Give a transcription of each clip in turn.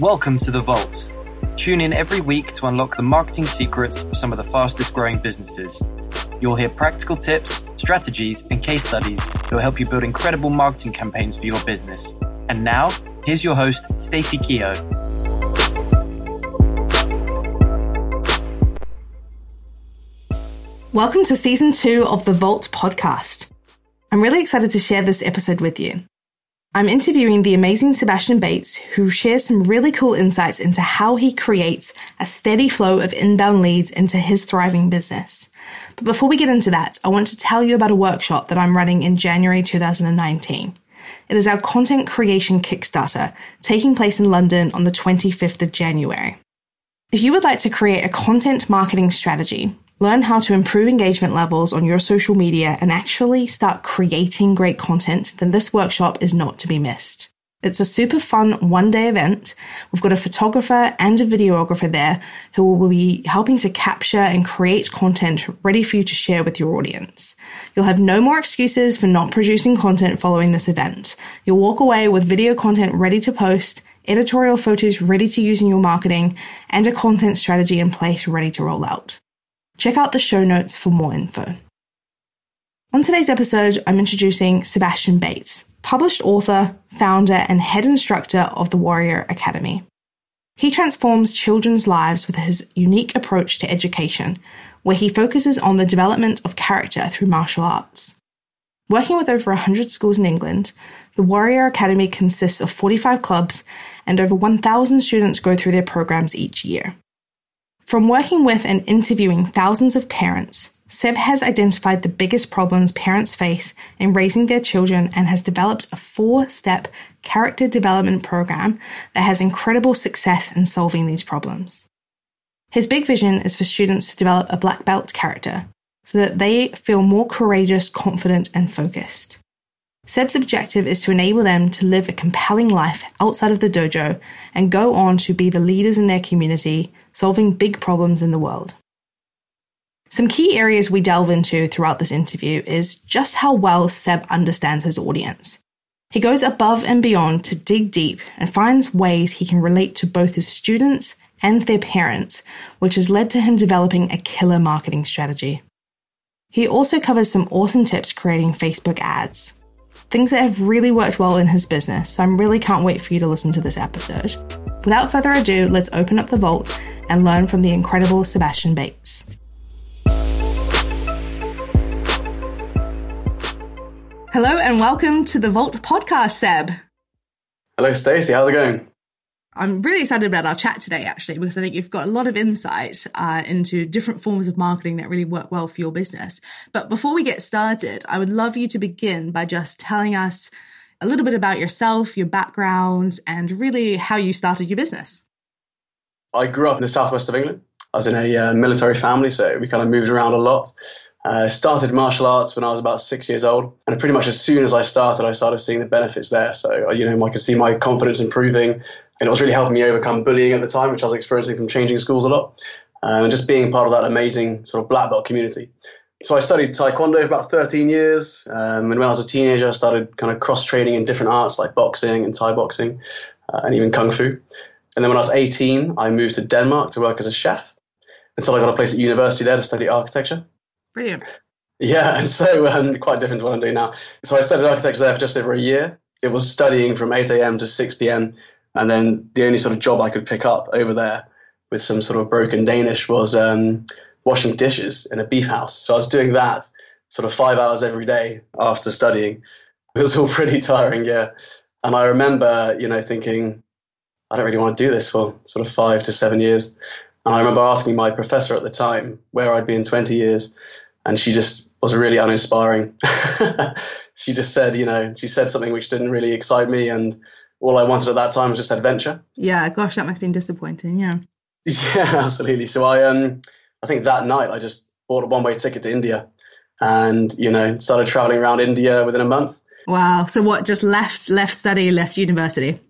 Welcome to The Vault. Tune in every week to unlock the marketing secrets of some of the fastest growing businesses. You'll hear practical tips, strategies, and case studies that will help you build incredible marketing campaigns for your business. And now, here's your host, Stacey Keogh. Welcome to season two of the Vault podcast. I'm really excited to share this episode with you. I'm interviewing the amazing Sebastian Bates, who shares some really cool insights into how he creates a steady flow of inbound leads into his thriving business. But before we get into that, I want to tell you about a workshop that I'm running in January 2019. It is our content creation Kickstarter, taking place in London on the 25th of January. If you would like to create a content marketing strategy, learn how to improve engagement levels on your social media, and actually start creating great content, then this workshop is not to be missed. It's a super fun one day event. We've got a photographer and a videographer there who will be helping to capture and create content ready for you to share with your audience. You'll have no more excuses for not producing content following this event. You'll walk away with video content ready to post, editorial photos ready to use in your marketing, and a content strategy in place ready to roll out. Check out the show notes for more info. On today's episode, I'm introducing Sebastian Bates, published author, founder, and head instructor of the Warrior Academy. He transforms children's lives with his unique approach to education, where he focuses on the development of character through martial arts. Working with over 100 schools in England, the Warrior Academy consists of 45 clubs and over 1,000 students go through their programs each year. From working with and interviewing thousands of parents, Seb has identified the biggest problems parents face in raising their children and has developed a four step character development program that has incredible success in solving these problems. His big vision is for students to develop a black belt character so that they feel more courageous, confident, and focused. Seb's objective is to enable them to live a compelling life outside of the dojo and go on to be the leaders in their community, solving big problems in the world. Some key areas we delve into throughout this interview is just how well Seb understands his audience. He goes above and beyond to dig deep and finds ways he can relate to both his students and their parents, which has led to him developing a killer marketing strategy. He also covers some awesome tips creating Facebook ads things that have really worked well in his business, so I really can't wait for you to listen to this episode. Without further ado, let's open up the vault and learn from the incredible Sebastian Bates. Hello and welcome to the Vault podcast, Seb. Hello, Stacey. How's it going? I'm really excited about our chat today, actually, because I think you've got a lot of insight uh, into different forms of marketing that really work well for your business. But before we get started, I would love you to begin by just telling us a little bit about yourself, your background, and really how you started your business. I grew up in the southwest of England. I was in a uh, military family, so we kind of moved around a lot. Uh, started martial arts when I was about six years old, and pretty much as soon as I started, I started seeing the benefits there. So, you know, I could see my confidence improving, and it was really helping me overcome bullying at the time, which I was experiencing from changing schools a lot, um, and just being part of that amazing sort of black belt community. So I studied taekwondo for about 13 years, um, and when I was a teenager, I started kind of cross training in different arts like boxing and Thai boxing, uh, and even kung fu. And then when I was 18, I moved to Denmark to work as a chef, until I got a place at university there to study architecture. Brilliant. Yeah, and so um, quite different to what I'm doing now. So I studied architecture there for just over a year. It was studying from 8 a.m. to 6 p.m. And then the only sort of job I could pick up over there with some sort of broken Danish was um, washing dishes in a beef house. So I was doing that sort of five hours every day after studying. It was all pretty tiring, yeah. And I remember, you know, thinking, I don't really want to do this for sort of five to seven years. And I remember asking my professor at the time where I'd be in 20 years, and she just was really uninspiring. she just said, you know, she said something which didn't really excite me, and all I wanted at that time was just adventure. Yeah, gosh, that must have been disappointing. Yeah. Yeah, absolutely. So I, um, I think that night I just bought a one-way ticket to India, and you know, started traveling around India within a month. Wow. So what? Just left, left study, left university.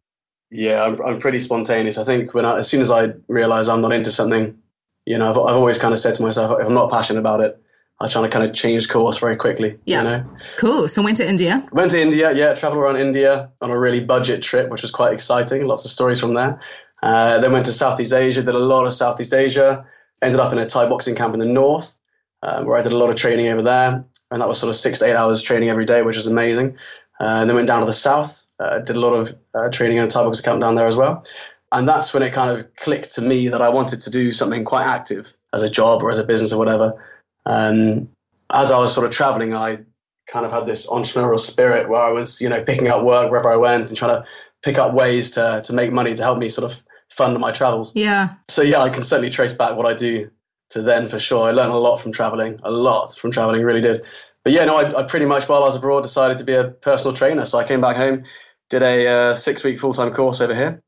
Yeah, I'm, I'm pretty spontaneous. I think when I, as soon as I realize I'm not into something, you know, I've, I've always kind of said to myself, if I'm not passionate about it, I was trying to kind of change course very quickly. Yeah. You know? Cool. So went to India. Went to India, yeah, traveled around India on a really budget trip, which was quite exciting. Lots of stories from there. Uh, then went to Southeast Asia, did a lot of Southeast Asia. Ended up in a Thai boxing camp in the north, uh, where I did a lot of training over there. And that was sort of six to eight hours training every day, which was amazing. Uh, and then went down to the south, uh, did a lot of uh, training in a Thai boxing camp down there as well. And that's when it kind of clicked to me that I wanted to do something quite active as a job or as a business or whatever. And as I was sort of traveling, I kind of had this entrepreneurial spirit where I was, you know, picking up work wherever I went and trying to pick up ways to, to make money to help me sort of fund my travels. Yeah. So yeah, I can certainly trace back what I do to then for sure. I learned a lot from traveling, a lot from traveling, really did. But yeah, no, I, I pretty much while I was abroad decided to be a personal trainer. So I came back home, did a uh, six week full time course over here,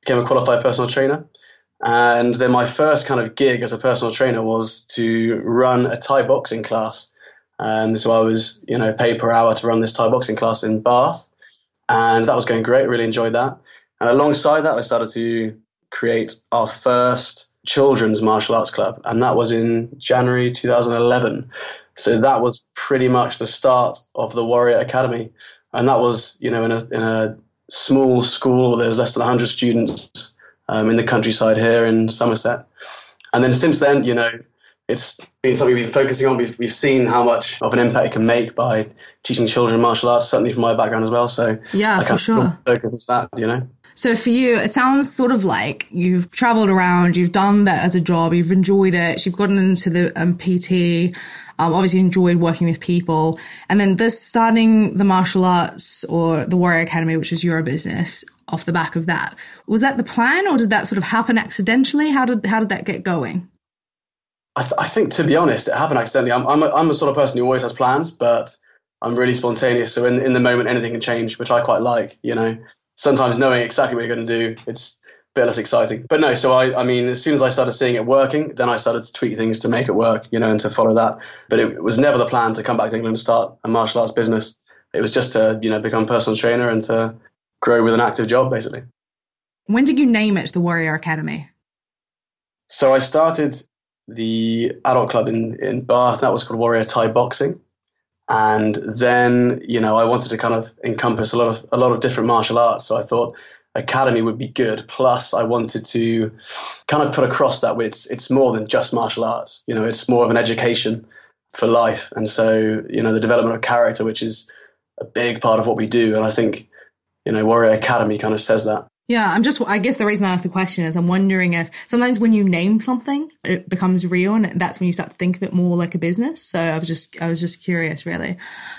became a qualified personal trainer. And then my first kind of gig as a personal trainer was to run a Thai boxing class. Um, so I was, you know, paid per hour to run this Thai boxing class in Bath. And that was going great, really enjoyed that. And alongside that, I started to create our first children's martial arts club. And that was in January 2011. So that was pretty much the start of the Warrior Academy. And that was, you know, in a, in a small school, there was less than 100 students um, in the countryside here in Somerset. And then since then, you know, it's been something we've been focusing on. We've, we've seen how much of an impact it can make by teaching children martial arts, certainly from my background as well. So yeah, for sure. Focus that, you know. So for you, it sounds sort of like you've traveled around, you've done that as a job, you've enjoyed it, you've gotten into the um, PT, um, obviously enjoyed working with people, and then this starting the martial arts or the Warrior Academy, which is your business, off the back of that. Was that the plan, or did that sort of happen accidentally? How did how did that get going? I, th- I think, to be honest, it happened accidentally. I'm I'm a, I'm a sort of person who always has plans, but I'm really spontaneous. So in in the moment, anything can change, which I quite like. You know, sometimes knowing exactly what you're going to do, it's a bit less exciting. But no, so I, I mean, as soon as I started seeing it working, then I started to tweak things to make it work, you know, and to follow that. But it, it was never the plan to come back to England and start a martial arts business. It was just to, you know, become personal trainer and to grow with an active job, basically. When did you name it the Warrior Academy? So I started the adult club in, in Bath. That was called Warrior Thai Boxing. And then, you know, I wanted to kind of encompass a lot of a lot of different martial arts. So I thought academy would be good. Plus, I wanted to kind of put across that it's it's more than just martial arts. You know, it's more of an education for life. And so, you know, the development of character, which is a big part of what we do. And I think, you know, Warrior Academy kind of says that. Yeah, I'm just, I guess the reason I asked the question is I'm wondering if sometimes when you name something, it becomes real and that's when you start to think of it more like a business. So I was just, I was just curious really.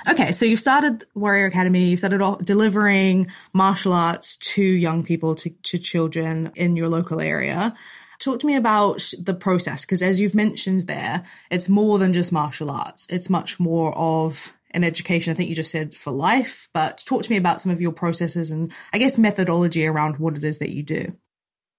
Okay. So you've started Warrior Academy, you've started delivering martial arts to young people, to, to children in your local area. Talk to me about the process because as you've mentioned there, it's more than just martial arts. It's much more of an education. I think you just said for life, but talk to me about some of your processes and I guess methodology around what it is that you do.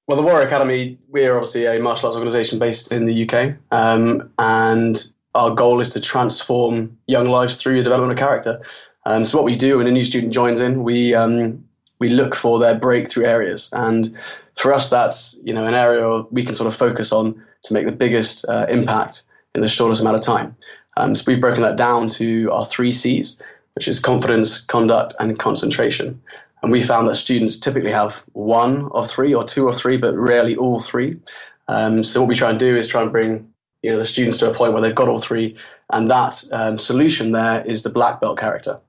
Well, the Warrior Academy, we're obviously a martial arts organisation based in the UK, um, and our goal is to transform young lives through the development of character. Um, so what we do when a new student joins in, we um, we look for their breakthrough areas, and for us, that's you know an area we can sort of focus on to make the biggest uh, impact in the shortest amount of time. Um, so we've broken that down to our three C's, which is confidence, conduct, and concentration. And we found that students typically have one of three or two or three, but rarely all three. Um, so what we try and do is try and bring you know the students to a point where they've got all three, and that um, solution there is the black belt character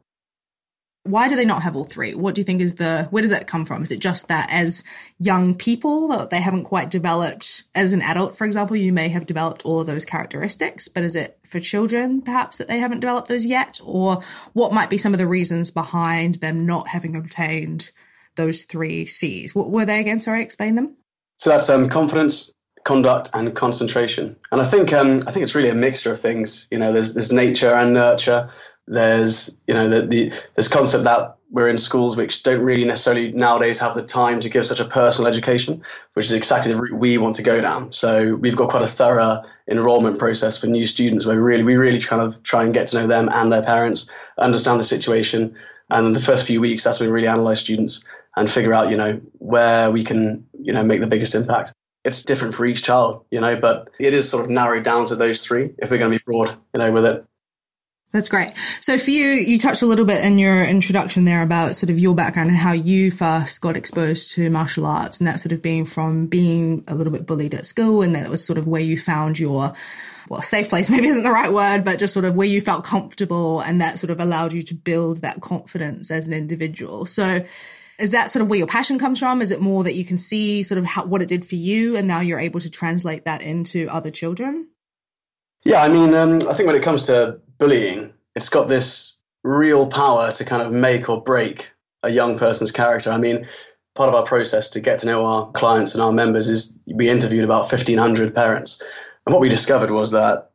why do they not have all three? What do you think is the, where does that come from? Is it just that as young people that they haven't quite developed, as an adult, for example, you may have developed all of those characteristics, but is it for children perhaps that they haven't developed those yet? Or what might be some of the reasons behind them not having obtained those three C's? What were they again? Sorry, explain them. So that's um, confidence, conduct, and concentration. And I think um, I think it's really a mixture of things. You know, there's there's nature and nurture. There's you know the, the this concept that we're in schools which don't really necessarily nowadays have the time to give such a personal education, which is exactly the route we want to go down. So we've got quite a thorough enrollment process for new students where we really we really kind of try and get to know them and their parents, understand the situation, and the first few weeks that's when we really analyze students and figure out you know where we can you know make the biggest impact it's different for each child, you know, but it is sort of narrowed down to those three if we're going to be broad, you know, with it. That's great. So for you, you touched a little bit in your introduction there about sort of your background and how you first got exposed to martial arts and that sort of being from being a little bit bullied at school and that was sort of where you found your well, safe place maybe isn't the right word, but just sort of where you felt comfortable and that sort of allowed you to build that confidence as an individual. So is that sort of where your passion comes from? Is it more that you can see sort of how, what it did for you and now you're able to translate that into other children? Yeah, I mean, um, I think when it comes to bullying, it's got this real power to kind of make or break a young person's character. I mean, part of our process to get to know our clients and our members is we interviewed about 1,500 parents. And what we discovered was that,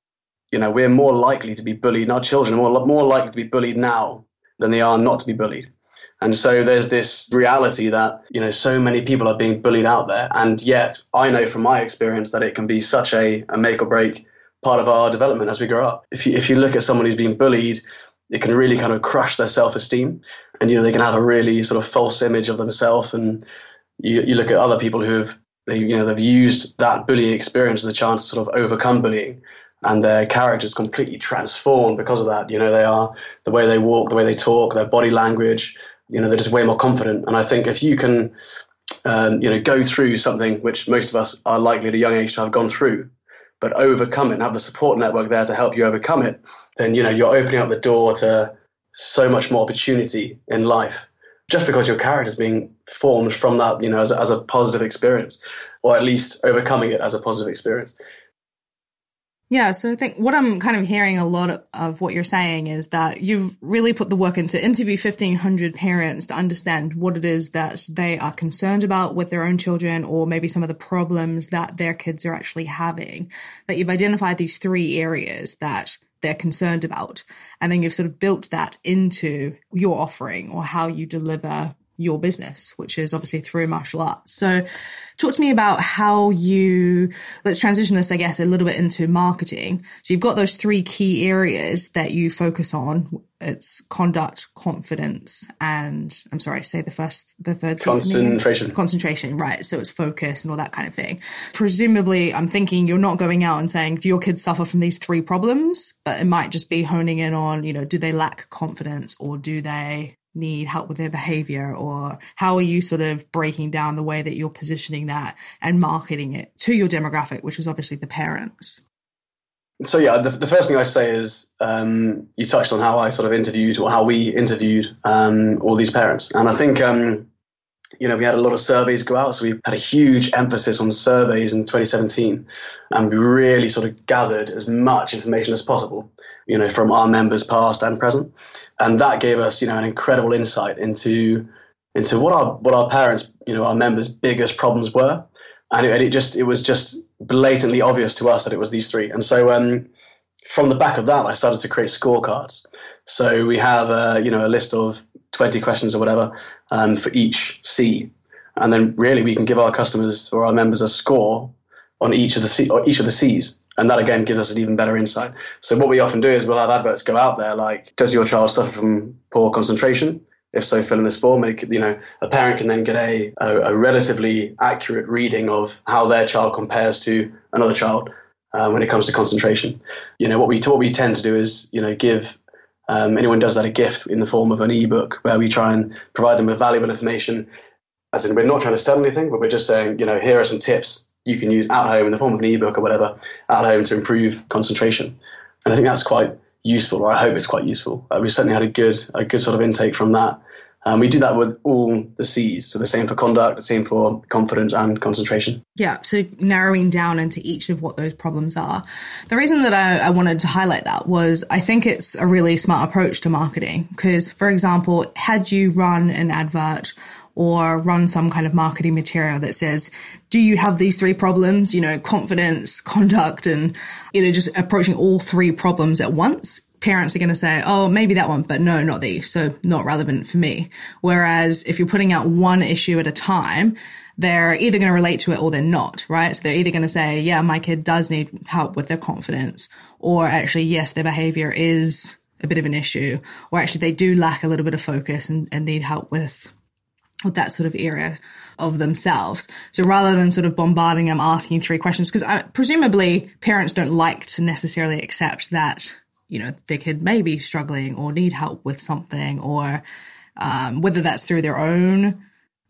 you know, we're more likely to be bullied, our children are more, more likely to be bullied now than they are not to be bullied. And so there's this reality that, you know, so many people are being bullied out there. And yet I know from my experience that it can be such a, a make or break part of our development as we grow up. If you, if you look at someone who's being bullied, it can really kind of crush their self esteem. And, you know, they can have a really sort of false image of themselves. And you, you look at other people who have, they, you know, they've used that bullying experience as a chance to sort of overcome bullying and their character is completely transformed because of that. You know, they are the way they walk, the way they talk, their body language, you know, they're just way more confident. And I think if you can, um, you know, go through something which most of us are likely at a young age to have gone through, but overcome it and have the support network there to help you overcome it, then, you know, you're opening up the door to so much more opportunity in life just because your character is being formed from that, you know, as as a positive experience, or at least overcoming it as a positive experience. Yeah, so I think what I'm kind of hearing a lot of, of, what you're saying is that you've really put the work into interview 1500 parents to understand what it is that they are concerned about with their own children or maybe some of the problems that their kids are actually having. That you've identified these three areas that they're concerned about. And then you've sort of built that into your offering or how you deliver your business, which is obviously through martial arts. So talk to me about how you, let's transition this, I guess, a little bit into marketing. So you've got those three key areas that you focus on. It's conduct, confidence, and I'm sorry, say the first, the third. Concentration. Concentration, right. So it's focus and all that kind of thing. Presumably, I'm thinking you're not going out and saying, do your kids suffer from these three problems? But it might just be honing in on, you know, do they lack confidence or do they need help with their behavior or how are you sort of breaking down the way that you're positioning that and marketing it to your demographic which is obviously the parents? So yeah the, the first thing i say is um, you touched on how i sort of interviewed or how we interviewed um, all these parents. And i think um, you know we had a lot of surveys go out so we had a huge emphasis on surveys in 2017 and we really sort of gathered as much information as possible you know from our members past and present and that gave us, you know, an incredible insight into into what our what our parents, you know, our members' biggest problems were, and it, and it just it was just blatantly obvious to us that it was these three. And so, um, from the back of that, I started to create scorecards. So we have, a, you know, a list of twenty questions or whatever um, for each C, and then really we can give our customers or our members a score on each of the C, or each of the C's. And that again gives us an even better insight. So what we often do is we'll have adverts go out there like, does your child suffer from poor concentration? If so, fill in this form. And you know, a parent can then get a, a, a, relatively accurate reading of how their child compares to another child uh, when it comes to concentration. You know, what we what we tend to do is you know give um, anyone does that a gift in the form of an ebook where we try and provide them with valuable information. As in, we're not trying to sell anything, but we're just saying, you know, here are some tips you can use at home in the form of an ebook or whatever at home to improve concentration. And I think that's quite useful, or I hope it's quite useful. Uh, we certainly had a good a good sort of intake from that. Um, we do that with all the C's, so the same for conduct, the same for confidence and concentration. Yeah, so narrowing down into each of what those problems are. The reason that I, I wanted to highlight that was I think it's a really smart approach to marketing. Because, for example, had you run an advert or run some kind of marketing material that says, do you have these three problems? You know, confidence, conduct, and, you know, just approaching all three problems at once. Parents are going to say, oh, maybe that one, but no, not these. So not relevant for me. Whereas if you're putting out one issue at a time, they're either going to relate to it or they're not, right? So they're either going to say, yeah, my kid does need help with their confidence, or actually, yes, their behavior is a bit of an issue, or actually they do lack a little bit of focus and, and need help with with that sort of area. of themselves. So rather than sort of bombarding them, asking three questions, because uh, presumably parents don't like to necessarily accept that, you know, their kid may be struggling or need help with something or, um, whether that's through their own,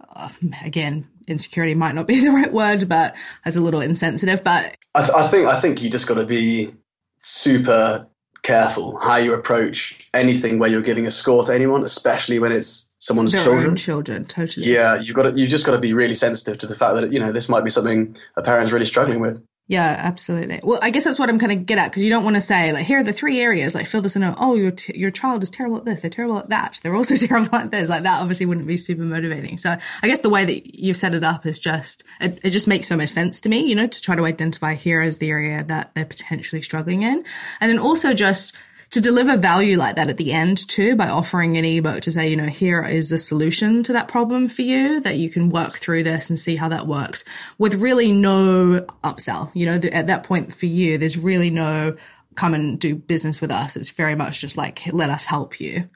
uh, again, insecurity might not be the right word, but as a little insensitive, but I, th- I think, I think you just got to be super careful how you approach anything where you're giving a score to anyone, especially when it's someone's their children. own children, totally. Yeah, you've got to, you've just got to be really sensitive to the fact that you know this might be something a parent's really struggling with. Yeah, absolutely. Well, I guess that's what I'm kind of get at because you don't want to say like, here are the three areas. Like, fill this in. Oh, your t- your child is terrible at this. They're terrible at that. They're also terrible at this. Like that, obviously, wouldn't be super motivating. So, I guess the way that you've set it up is just it, it just makes so much sense to me. You know, to try to identify here as the area that they're potentially struggling in, and then also just to deliver value like that at the end too by offering an ebook to say, you know, here is a solution to that problem for you that you can work through this and see how that works with really no upsell. You know, at that point for you, there's really no come and do business with us. It's very much just like, let us help you.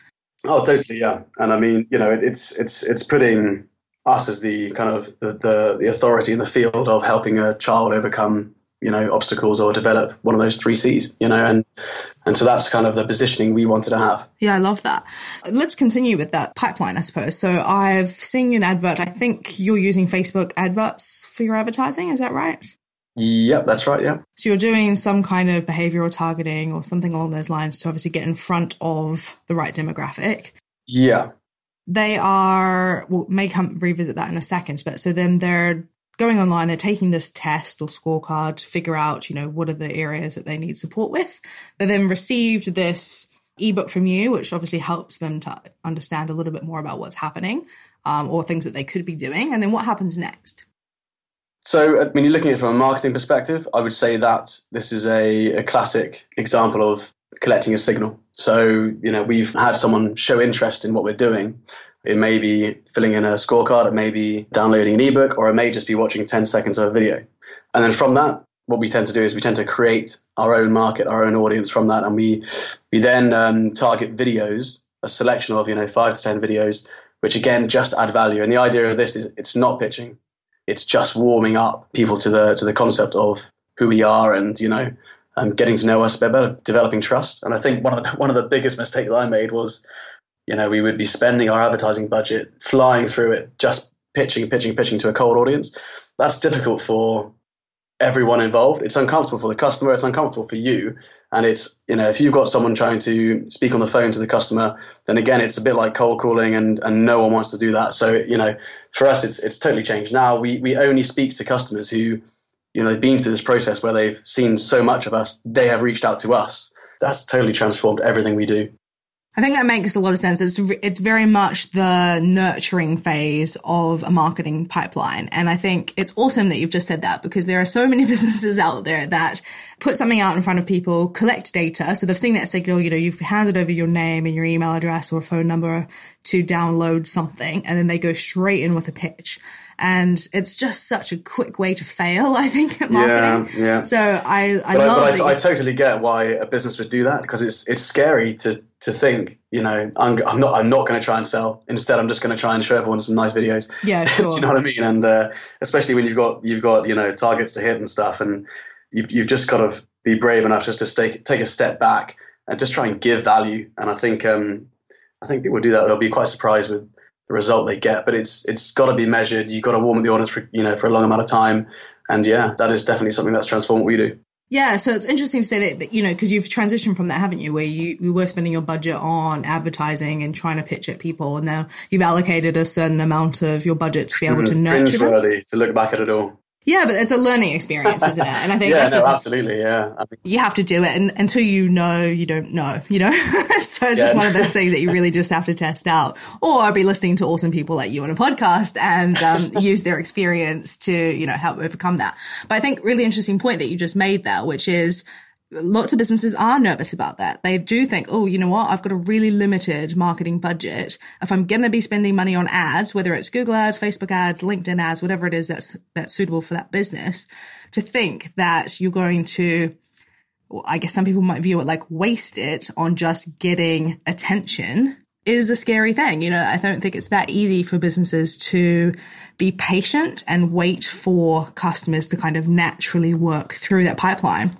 Oh, totally. Yeah. And I mean, you know, it's, it's, it's putting us as the kind of the, the, the authority in the field of helping a child overcome you know obstacles or develop one of those three C's you know and and so that's kind of the positioning we wanted to have yeah I love that let's continue with that pipeline I suppose so I've seen an advert I think you're using Facebook adverts for your advertising is that right Yep, that's right. Yeah. So you're doing some kind of behavioral targeting or something along those lines to obviously get in front of the right demographic. Yeah. They are, well, may come revisit that in a second, but so then they're going online, they're taking this test or scorecard to figure out, you know, what are the areas that they need support with. They then received this ebook from you, which obviously helps them to understand a little bit more about what's happening um, or things that they could be doing. And then what happens next? So, I mean, you're looking at it from a marketing perspective, I would say that this is a, a classic example of collecting a signal. So, you know, we've had someone show interest in what we're doing it may be filling in a scorecard, it may be downloading an ebook, or it may just be watching 10 seconds of a video. And then from that, what we tend to do is we tend to create our own market, our own audience from that, and we we then um, target videos, a selection of you know five to ten videos, which again just add value. And the idea of this is it's not pitching, it's just warming up people to the to the concept of who we are, and you know, um, getting to know us better, developing trust. And I think one of the one of the biggest mistakes I made was you know, we would be spending our advertising budget flying through it, just pitching, pitching, pitching to a cold audience. That's difficult for everyone involved. It's uncomfortable for the customer. It's uncomfortable for you. And it's, you know, if you've got someone trying to speak on the phone to the customer, then again, it's a bit like cold calling and, and no one wants to do that. So, you know, for us, it's, it's totally changed. Now we, we only speak to customers who, you know, they've been through this process where they've seen so much of us, they have reached out to us. That's totally transformed everything we do. I think that makes a lot of sense. It's it's very much the nurturing phase of a marketing pipeline, and I think it's awesome that you've just said that because there are so many businesses out there that put something out in front of people, collect data, so they've seen that signal. You know, you've handed over your name and your email address or phone number to download something, and then they go straight in with a pitch and it's just such a quick way to fail. I think at marketing. Yeah, yeah. So I, I but love. I, but I, I, totally get why a business would do that because it's it's scary to to think, you know, I'm, I'm not I'm not going to try and sell. Instead, I'm just going to try and show everyone some nice videos. Yeah, sure. do you know what I mean? And uh, especially when you've got you've got you know targets to hit and stuff, and you've you've just got to be brave enough just to take take a step back and just try and give value. And I think um, I think people do that. They'll be quite surprised with the result they get. But it's it's got to be measured. You've got to warm up the audience for you know for a long amount of time. And yeah, that is definitely something that's transformed what we do. Yeah, so it's interesting to say that, that you know, because you've transitioned from that, haven't you? Where you, you were spending your budget on advertising and trying to pitch at people, and now you've allocated a certain amount of your budget to be able to nurture them. To look back at it all. Yeah, but it's a learning experience, isn't it? And I think yeah, that's no, a, absolutely, yeah. I mean, you have to do it, and until you know, you don't know, you know. so it's yeah. just one of those things that you really just have to test out, or be listening to awesome people like you on a podcast and um, use their experience to, you know, help overcome that. But I think really interesting point that you just made there, which is lots of businesses are nervous about that. They do think, oh, you know what? I've got a really limited marketing budget. If I'm going to be spending money on ads, whether it's Google ads, Facebook ads, LinkedIn ads, whatever it is that's, that's suitable for that business, to think that you're going to, I guess some people might view it like waste it on just getting attention is a scary thing. You know, I don't think it's that easy for businesses to be patient and wait for customers to kind of naturally work through that pipeline.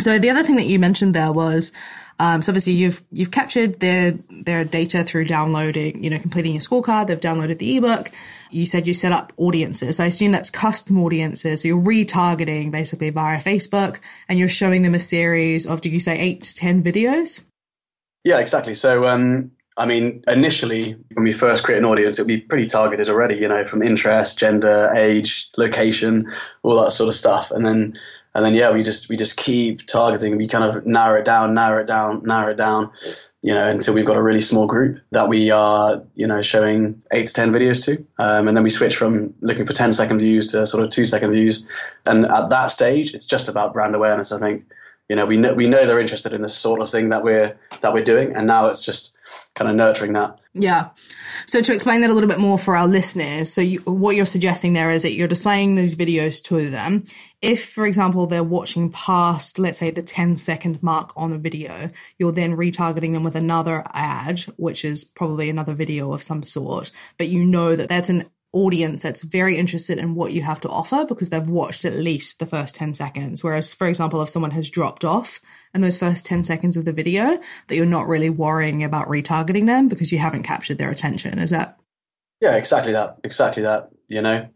So the other thing that you mentioned there was, um, so obviously you've you've captured their their data through downloading, you know, completing your scorecard. They've downloaded the ebook. You said you set up audiences. I assume that's custom audiences. So you're retargeting basically via Facebook, and you're showing them a series of, did you say eight to ten videos? Yeah, exactly. So um, I mean, initially, when we first create an audience, it'll be pretty targeted already, you know, from interest, gender, age, location, all that sort of stuff. And then, and then, yeah, we just, we just keep targeting. We kind of narrow it down, narrow it down, narrow it down, you know, until we've got a really small group that we are, you know, showing eight to 10 videos to. Um, and then we switch from looking for 10 second views to sort of two second views. And at that stage, it's just about brand awareness, I think. You know, we know, we know they're interested in the sort of thing that we're, that we're doing. And now it's just, kind of nurturing that. Yeah. So to explain that a little bit more for our listeners, so you, what you're suggesting there is that you're displaying these videos to them. If, for example, they're watching past, let's say, the 10 second mark on a video, you're then retargeting them with another ad, which is probably another video of some sort, but you know that that's an audience that's very interested in what you have to offer because they've watched at least the first 10 seconds. Whereas, for example, if someone has dropped off in those first 10 seconds of the video, that you're not really worrying about retargeting them because you haven't captured their attention. Is that? Yeah, exactly that. Exactly that, you know?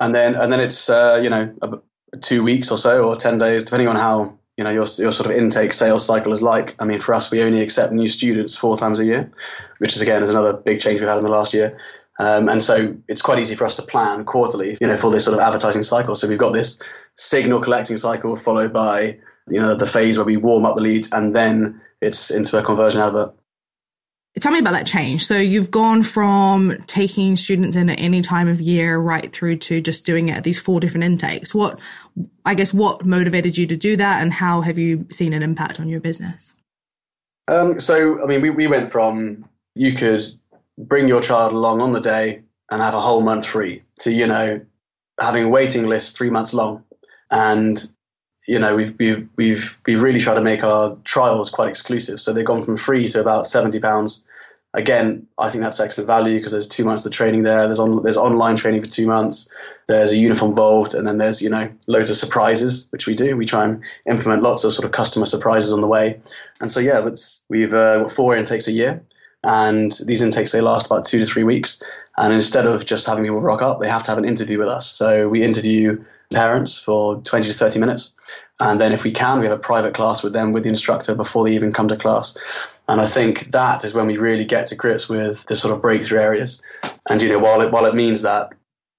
And then, and then it's, uh, you know, two weeks or so or 10 days, depending on how, you know, your, your sort of intake sales cycle is like. I mean, for us, we only accept new students four times a year, which is again, is another big change we've had in the last year. Um, and so it's quite easy for us to plan quarterly, you know, for this sort of advertising cycle. So we've got this signal collecting cycle followed by, you know, the phase where we warm up the leads and then it's into a conversion advert. Tell me about that change. So you've gone from taking students in at any time of year right through to just doing it at these four different intakes. What, I guess, what motivated you to do that and how have you seen an impact on your business? Um, so, I mean, we, we went from you could bring your child along on the day and have a whole month free to, you know, having a waiting list three months long. And, you know, we've, we've, we've, we really tried to make our trials quite exclusive. So they've gone from free to about £70. Again, I think that's excellent value because there's two months of training there. There's on, there's online training for two months. There's a uniform involved, and then there's you know loads of surprises, which we do. We try and implement lots of sort of customer surprises on the way. And so yeah, we've uh, four intakes a year, and these intakes they last about two to three weeks. And instead of just having people rock up, they have to have an interview with us. So we interview parents for 20 to 30 minutes. And then if we can, we have a private class with them with the instructor before they even come to class. And I think that is when we really get to grips with the sort of breakthrough areas. And you know, while it while it means that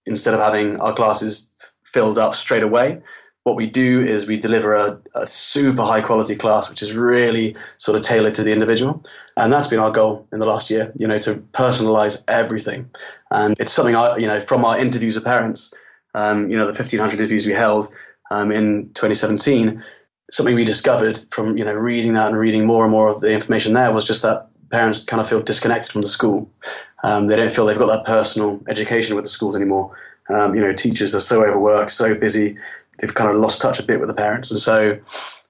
instead of having our classes filled up straight away, what we do is we deliver a, a, super high quality class, which is really sort of tailored to the individual. And that's been our goal in the last year, you know, to personalize everything. And it's something I, you know, from our interviews with parents, um, you know, the 1500 interviews we held um, in 2017, something we discovered from, you know, reading that and reading more and more of the information there was just that parents kind of feel disconnected from the school. Um, they don't feel they've got that personal education with the schools anymore. Um, you know, teachers are so overworked, so busy, they've kind of lost touch a bit with the parents. And so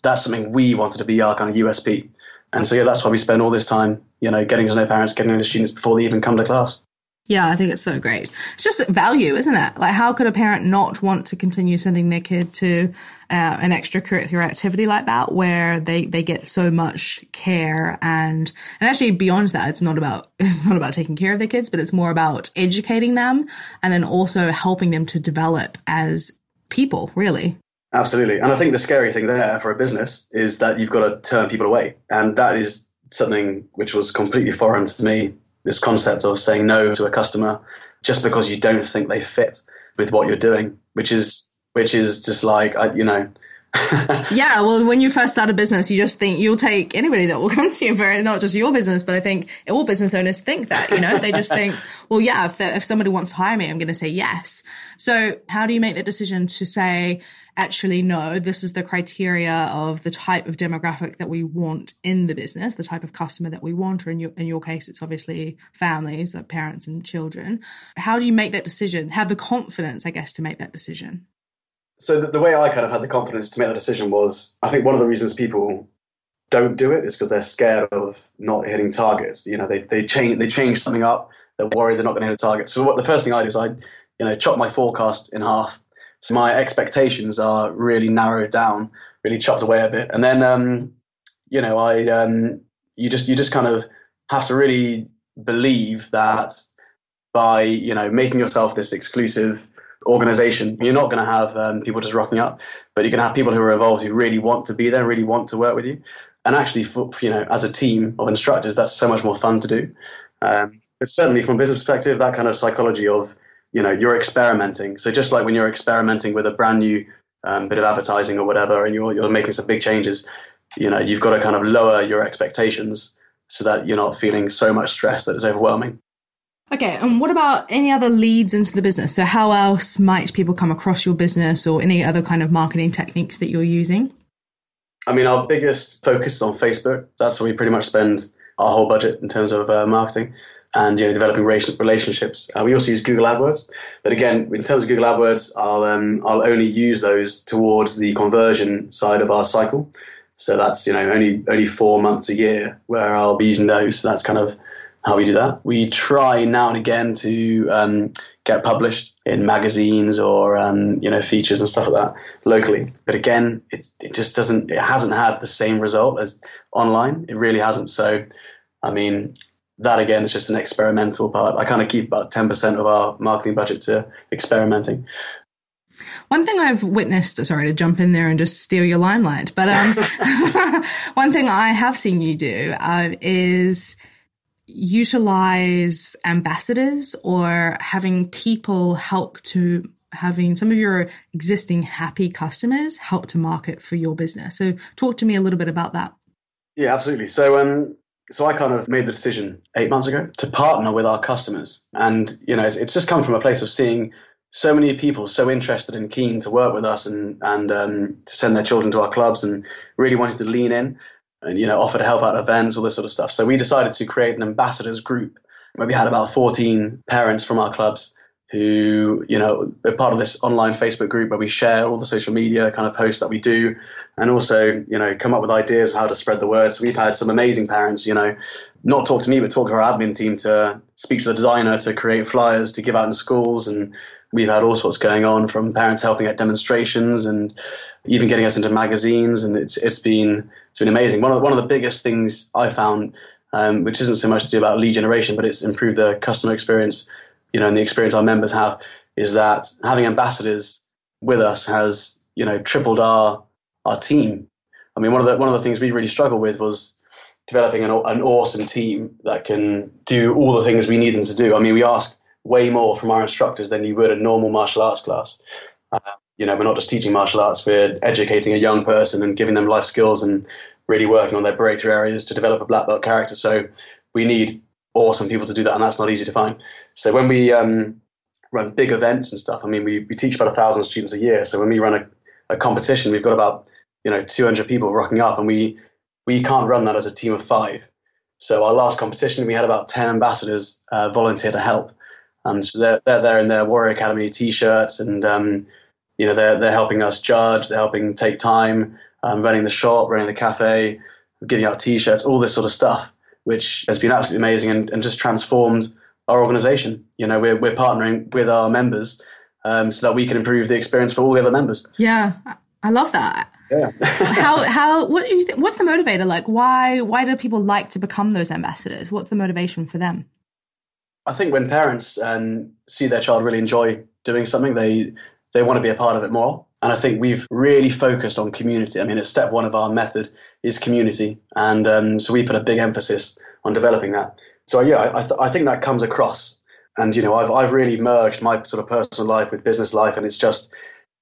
that's something we wanted to be our kind of USP. And so, yeah, that's why we spend all this time, you know, getting to know parents, getting to know the students before they even come to class. Yeah, I think it's so great. It's just value, isn't it? Like, how could a parent not want to continue sending their kid to uh, an extracurricular activity like that, where they they get so much care and and actually beyond that, it's not about it's not about taking care of their kids, but it's more about educating them and then also helping them to develop as people, really. Absolutely. And I think the scary thing there for a business is that you've got to turn people away. And that is something which was completely foreign to me this concept of saying no to a customer just because you don't think they fit with what you're doing, which is which is just like you know yeah, well, when you first start a business, you just think you'll take anybody that will come to you for not just your business, but I think all business owners think that, you know, they just think, well, yeah, if, if somebody wants to hire me, I'm going to say yes. So how do you make the decision to say, actually, no, this is the criteria of the type of demographic that we want in the business, the type of customer that we want, or in your, in your case, it's obviously families, like parents and children. How do you make that decision? Have the confidence, I guess, to make that decision? So the, the, way I kind of had the confidence to make that decision was I think one of the reasons people don't do it's because they're scared of not hitting targets. You know, they, they change they change something up, they're worried they're not going to hit a target. So what the first thing I do is I, you know, chop my forecast in half. So my expectations are really narrowed down, really chopped away a bit, and then um, you know, I um, you just you just kind of have to really believe that by you know making yourself this exclusive organization, you're not going to have um, people just rocking up, but you're going to have people who are involved who really want to be there, really want to work with you and actually, for, you know, as a team of instructors, that's so much more fun to do. Um, but certainly, from a business perspective, that kind of psychology of you know you're experimenting. So just like when you're experimenting with a brand new um, bit of advertising or whatever, and you're you're making some big changes, you know you've got to kind of lower your expectations so that you're not feeling so much stress that it's overwhelming. Okay, and what about any other leads into the business? So, how else might people come across your business or any other kind of marketing techniques that you're using? I mean, our biggest focus is on Facebook. That's where we pretty much spend our whole budget in terms of uh, marketing and you know developing relationships. Uh, we also use Google AdWords, but again, in terms of Google AdWords, I'll um, I'll only use those towards the conversion side of our cycle. So that's you know only only four months a year where I'll be using those. So that's kind of how we do that. We try now and again to um, get published in magazines or um, you know features and stuff like that locally. But again, it it just doesn't it hasn't had the same result as online. It really hasn't. So, I mean, that again is just an experimental part. I kind of keep about ten percent of our marketing budget to experimenting. One thing I've witnessed, sorry to jump in there and just steal your limelight, but um, one thing I have seen you do uh, is utilize ambassadors or having people help to having some of your existing happy customers help to market for your business. So talk to me a little bit about that. Yeah, absolutely. So um so I kind of made the decision 8 months ago to partner with our customers and you know it's, it's just come from a place of seeing so many people so interested and keen to work with us and and um, to send their children to our clubs and really wanting to lean in and you know offer to help out at events, all this sort of stuff. So we decided to create an ambassadors group where we had about 14 parents from our clubs who you know are part of this online Facebook group where we share all the social media kind of posts that we do, and also you know come up with ideas of how to spread the word. So we've had some amazing parents, you know, not talk to me but talk to our admin team to speak to the designer to create flyers to give out in schools. And we've had all sorts going on from parents helping at demonstrations and even getting us into magazines. And it's it's been it's been amazing. One of the, one of the biggest things I found um, which isn't so much to do about lead generation but it's improved the customer experience you know and the experience our members have is that having ambassadors with us has you know tripled our our team I mean one of the one of the things we really struggled with was developing an, an awesome team that can do all the things we need them to do I mean we ask way more from our instructors than you would a normal martial arts class. Uh, you know, we're not just teaching martial arts; we're educating a young person and giving them life skills and really working on their breakthrough areas to develop a black belt character. So we need awesome people to do that, and that's not easy to find. So when we um, run big events and stuff, I mean, we, we teach about a thousand students a year. So when we run a, a competition, we've got about you know 200 people rocking up, and we we can't run that as a team of five. So our last competition, we had about 10 ambassadors uh, volunteer to help and so they're, they're there in their Warrior Academy t-shirts, and um, you know they're they're helping us judge, they're helping take time, um, running the shop, running the cafe, giving out t-shirts, all this sort of stuff, which has been absolutely amazing and, and just transformed our organization. You know, we're we're partnering with our members um, so that we can improve the experience for all the other members. Yeah. I love that. Yeah. how how what do you th- what's the motivator like? Why why do people like to become those ambassadors? What's the motivation for them? I think when parents um, see their child really enjoy doing something, they they want to be a part of it more. And I think we've really focused on community. I mean, it's step one of our method is community, and um, so we put a big emphasis on developing that. So yeah, I, th- I think that comes across. And you know, I've I've really merged my sort of personal life with business life, and it's just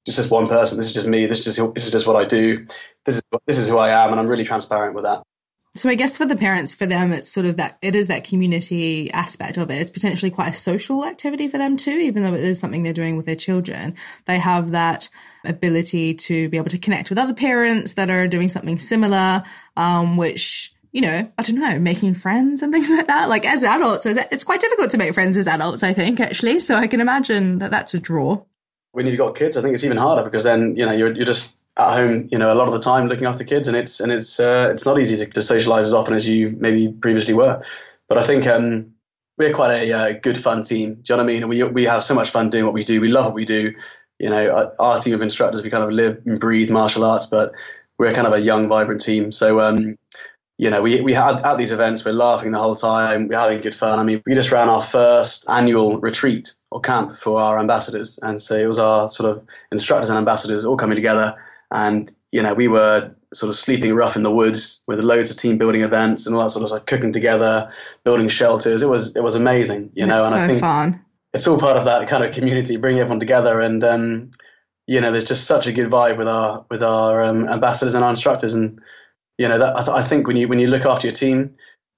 it's just one person. This is just me. This is just this is just what I do. This is this is who I am, and I'm really transparent with that. So I guess for the parents, for them, it's sort of that, it is that community aspect of it. It's potentially quite a social activity for them too, even though it is something they're doing with their children. They have that ability to be able to connect with other parents that are doing something similar, um, which, you know, I don't know, making friends and things like that. Like as adults, it's quite difficult to make friends as adults, I think, actually. So I can imagine that that's a draw. When you've got kids, I think it's even harder because then, you know, you're, you're just at home, you know, a lot of the time looking after kids, and it's and it's uh, it's not easy to, to socialize as often as you maybe previously were. But I think um, we're quite a uh, good fun team. Do you know what I mean? We we have so much fun doing what we do. We love what we do. You know, our team of instructors, we kind of live and breathe martial arts, but we're kind of a young, vibrant team. So, um, you know, we we had at these events, we're laughing the whole time. We're having good fun. I mean, we just ran our first annual retreat or camp for our ambassadors, and so it was our sort of instructors and ambassadors all coming together. And you know, we were sort of sleeping rough in the woods with loads of team building events and all that sort of like cooking together, building shelters. It was it was amazing, you know. and so I think fun. it's all part of that kind of community, bringing everyone together, and um, you know, there's just such a good vibe with our with our um, ambassadors and our instructors, and you know, that I, th- I think when you when you look after your team,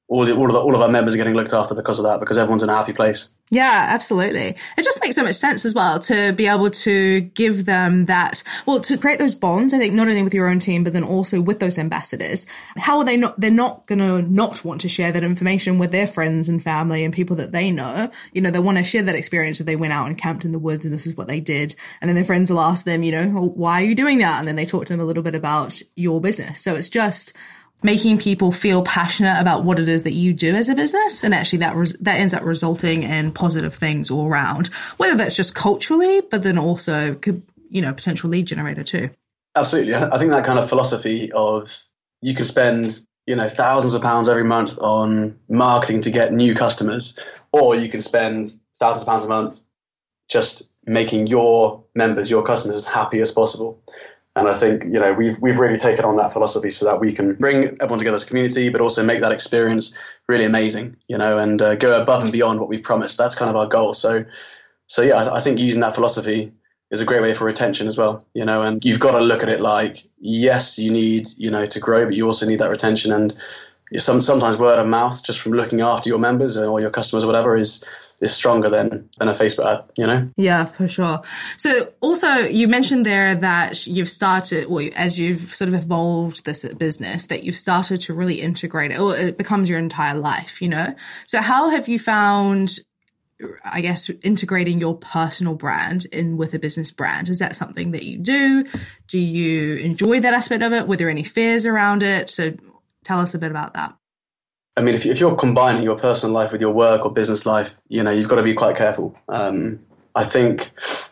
all, the, all, of the, all of our members are getting looked after because of that, because everyone's in a happy place. Yeah, absolutely. It just makes so much sense as well to be able to give them that, well, to create those bonds, I think not only with your own team, but then also with those ambassadors. How are they not, they're not going to not want to share that information with their friends and family and people that they know. You know, they want to share that experience if they went out and camped in the woods and this is what they did. And then their friends will ask them, you know, well, why are you doing that? And then they talk to them a little bit about your business. So it's just, making people feel passionate about what it is that you do as a business and actually that res- that ends up resulting in positive things all around whether that's just culturally but then also could you know potential lead generator too. Absolutely. I think that kind of philosophy of you can spend you know thousands of pounds every month on marketing to get new customers or you can spend thousands of pounds a month just making your members your customers as happy as possible and I think you know we've we've really taken on that philosophy so that we can bring everyone together as a community, but also make that experience really amazing. You know, and uh, go above and beyond what we've promised. That's kind of our goal. So, so yeah, I, I think using that philosophy is a great way for retention as well. You know, and you've got to look at it like yes, you need you know to grow, but you also need that retention and some sometimes word of mouth just from looking after your members or your customers or whatever is is stronger than than a Facebook ad, you know? Yeah, for sure. So also you mentioned there that you've started or as you've sort of evolved this business that you've started to really integrate it or it becomes your entire life, you know? So how have you found I guess integrating your personal brand in with a business brand. Is that something that you do? Do you enjoy that aspect of it? Were there any fears around it? So Tell us a bit about that. I mean, if, if you're combining your personal life with your work or business life, you know, you've got to be quite careful. Um, I think,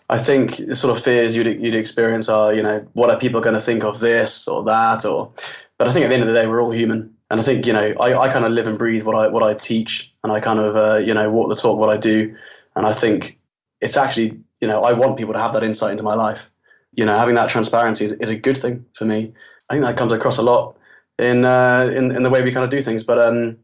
I think the sort of fears you'd, you'd experience are, you know, what are people going to think of this or that, or, but I think at the end of the day, we're all human. And I think, you know, I, I kind of live and breathe what I, what I teach and I kind of, uh, you know, walk the talk, what I do. And I think it's actually, you know, I want people to have that insight into my life. You know, having that transparency is, is a good thing for me. I think that comes across a lot in uh, in in the way we kind of do things. But um,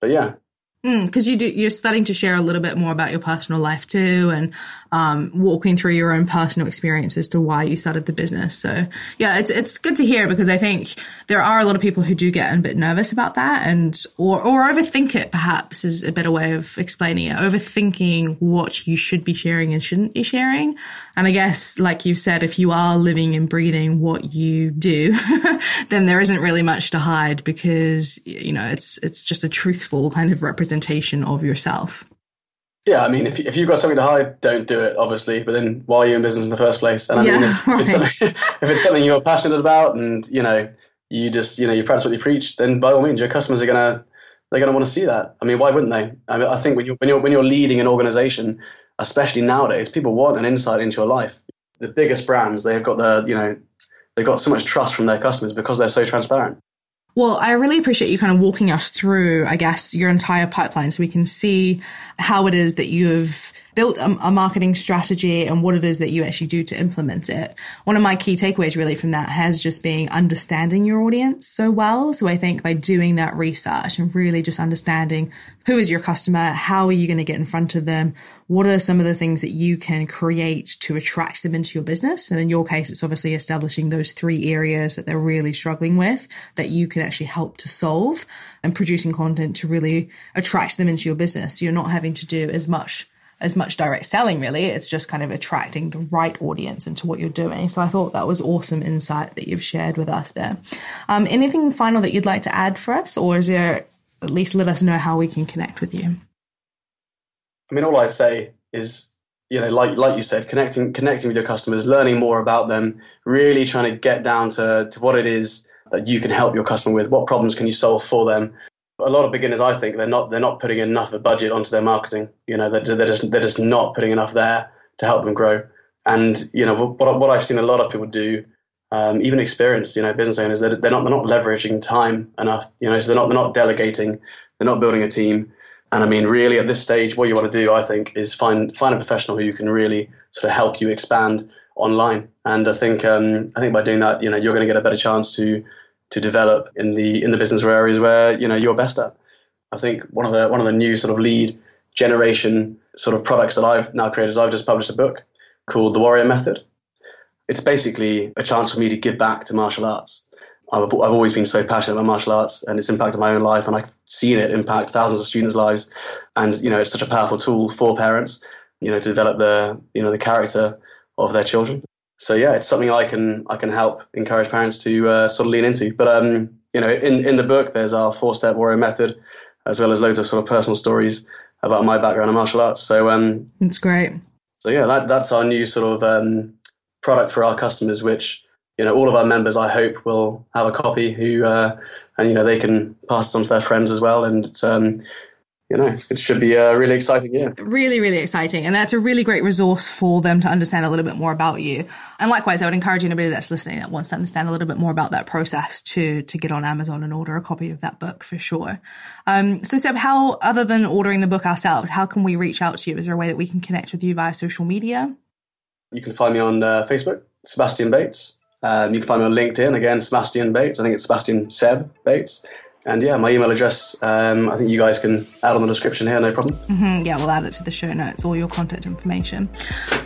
but yeah, because mm, you do, you're starting to share a little bit more about your personal life too, and um, walking through your own personal experience as to why you started the business. So yeah, it's it's good to hear because I think there are a lot of people who do get a bit nervous about that, and or or overthink it. Perhaps is a better way of explaining it. Overthinking what you should be sharing and shouldn't be sharing. And I guess, like you said, if you are living and breathing what you do, then there isn't really much to hide because you know it's it's just a truthful kind of representation representation of yourself. Yeah, I mean, if, if you've got something to hide, don't do it, obviously. But then, why are you in business in the first place? And I yeah, mean, if, right. it's if, it's something you're passionate about, and you know, you just you know you practice what you preach, then by all means, your customers are gonna they're gonna want to see that. I mean, why wouldn't they? I mean, I think when you're, when you're when you're leading an organization, especially nowadays, people want an insight into your life. The biggest brands, they've got the you know they've got so much trust from their customers because they're so transparent. Well, I really appreciate you kind of walking us through, I guess, your entire pipeline so we can see how it is that you've built a, a, marketing strategy and what it is that you actually do to implement it. One of my key takeaways really from that has just been understanding your audience so well. So I think by doing that research and really just understanding who is your customer, how are you going to get in front of them, what are some of the things that you can create to attract them into your business? And in your case, it's obviously establishing those three areas that they're really struggling with that you can actually help to solve and producing content to really attract them into your business. You're not having to do as much as much direct selling really. It's just kind of attracting the right audience into what you're doing. So i thought that was awesome insight that you've shared with us there. Um, anything final that you'd like to add for us or is there at least let us know how we can connect with you? I mean all i say is you know, like like you said, connecting connecting with your customers, learning more about them, really trying to get down to, to what it is that you can help your customer with, what problems can you solve for them. A lot of beginners, I think, they're not they're not putting enough of a budget onto their marketing. You know, they're, they're just they're just not putting enough there to help them grow. And you know, what what I've seen a lot of people do, um, even experienced, you know, business owners, they're, they're not they're not leveraging time enough. You know, so they're not they're not delegating, they're not building a team. And I mean, really, at this stage, what you want to do, I think, is find find a professional who can really sort of help you expand online. And I think um, I think by doing that, you know, you're going to get a better chance to to develop in the in the business areas where you know you're best at. I think one of the one of the new sort of lead generation sort of products that I've now created is I've just published a book called The Warrior Method. It's basically a chance for me to give back to martial arts. I've, I've always been so passionate about martial arts and it's impacted my own life, and I've seen it impact thousands of students' lives. And you know, it's such a powerful tool for parents, you know, to develop the you know the character of their children. So yeah, it's something I can I can help encourage parents to uh, sort of lean into. But um, you know, in in the book, there's our four step warrior method, as well as loads of sort of personal stories about my background in martial arts. So um, it's great. So yeah, that, that's our new sort of um, product for our customers, which you know all of our members, I hope, will have a copy. Who uh, and you know they can pass it on to their friends as well, and it's um, you know, it should be a really exciting year. Really, really exciting. And that's a really great resource for them to understand a little bit more about you. And likewise, I would encourage anybody that's listening that wants to understand a little bit more about that process to, to get on Amazon and order a copy of that book for sure. Um, so Seb, how, other than ordering the book ourselves, how can we reach out to you? Is there a way that we can connect with you via social media? You can find me on uh, Facebook, Sebastian Bates. Um, you can find me on LinkedIn, again, Sebastian Bates. I think it's Sebastian Seb Bates. And yeah, my email address, um, I think you guys can add on the description here, no problem. Mm-hmm, yeah, we'll add it to the show notes, all your contact information.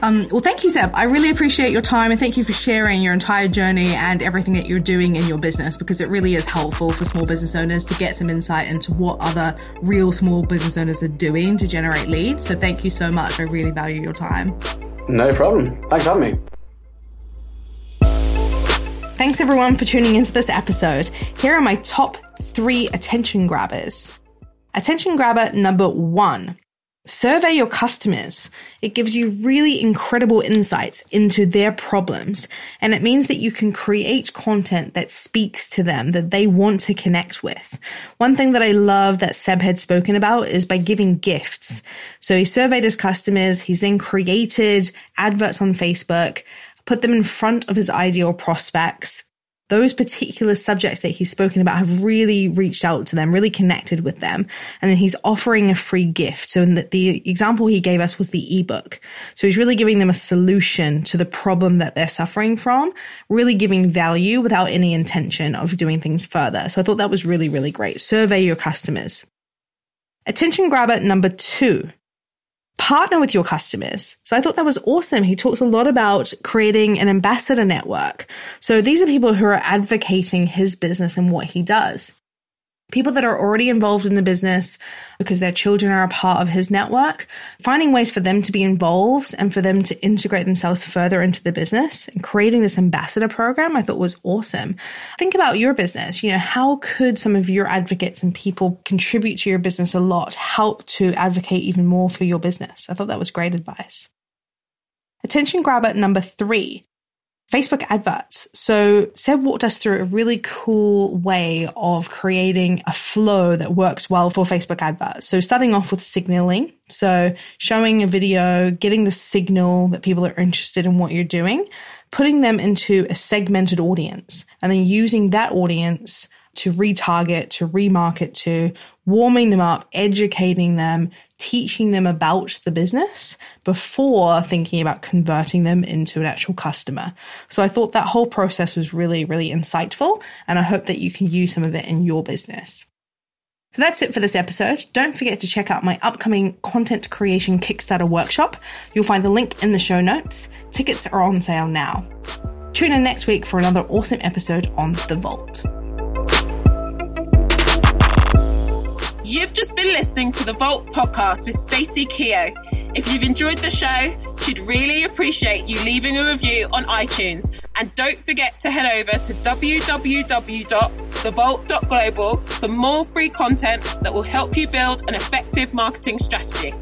Um, well, thank you, Seb. I really appreciate your time and thank you for sharing your entire journey and everything that you're doing in your business because it really is helpful for small business owners to get some insight into what other real small business owners are doing to generate leads. So thank you so much. I really value your time. No problem. Thanks for having me. Thanks everyone for tuning into this episode. Here are my top three attention grabbers. Attention grabber number one. Survey your customers. It gives you really incredible insights into their problems. And it means that you can create content that speaks to them, that they want to connect with. One thing that I love that Seb had spoken about is by giving gifts. So he surveyed his customers. He's then created adverts on Facebook, put them in front of his ideal prospects those particular subjects that he's spoken about have really reached out to them, really connected with them. And then he's offering a free gift. So the, the example he gave us was the ebook. So he's really giving them a solution to the problem that they're suffering from, really giving value without any intention of doing things further. So I thought that was really, really great. Survey your customers. Attention grabber number two partner with your customers. So I thought that was awesome. He talks a lot about creating an ambassador network. So these are people who are advocating his business and what he does people that are already involved in the business because their children are a part of his network, finding ways for them to be involved and for them to integrate themselves further into the business and creating this ambassador program I thought was awesome. Think about your business. You know, how could some of your advocates and people contribute to your business a lot, help to advocate even more for your business? I thought that was great advice. Attention grabber number three Facebook adverts. So Seb walked us through a really cool way of creating a flow that works well for Facebook adverts. So starting off with signaling. So showing a video, getting the signal that people are interested in what you're doing, putting them into a segmented audience and then using that audience to retarget, to remarket to, warming them up, educating them, teaching them about the business before thinking about converting them into an actual customer. So I thought that whole process was really, really insightful. And I hope that you can use some of it in your business. So that's it for this episode. Don't forget to check out my upcoming content creation Kickstarter workshop. You'll find the link in the show notes. Tickets are on sale now. Tune in next week for another awesome episode on The Vault. You've just been listening to the Vault podcast with Stacey Keogh. If you've enjoyed the show, she'd really appreciate you leaving a review on iTunes. And don't forget to head over to www.thevault.global for more free content that will help you build an effective marketing strategy.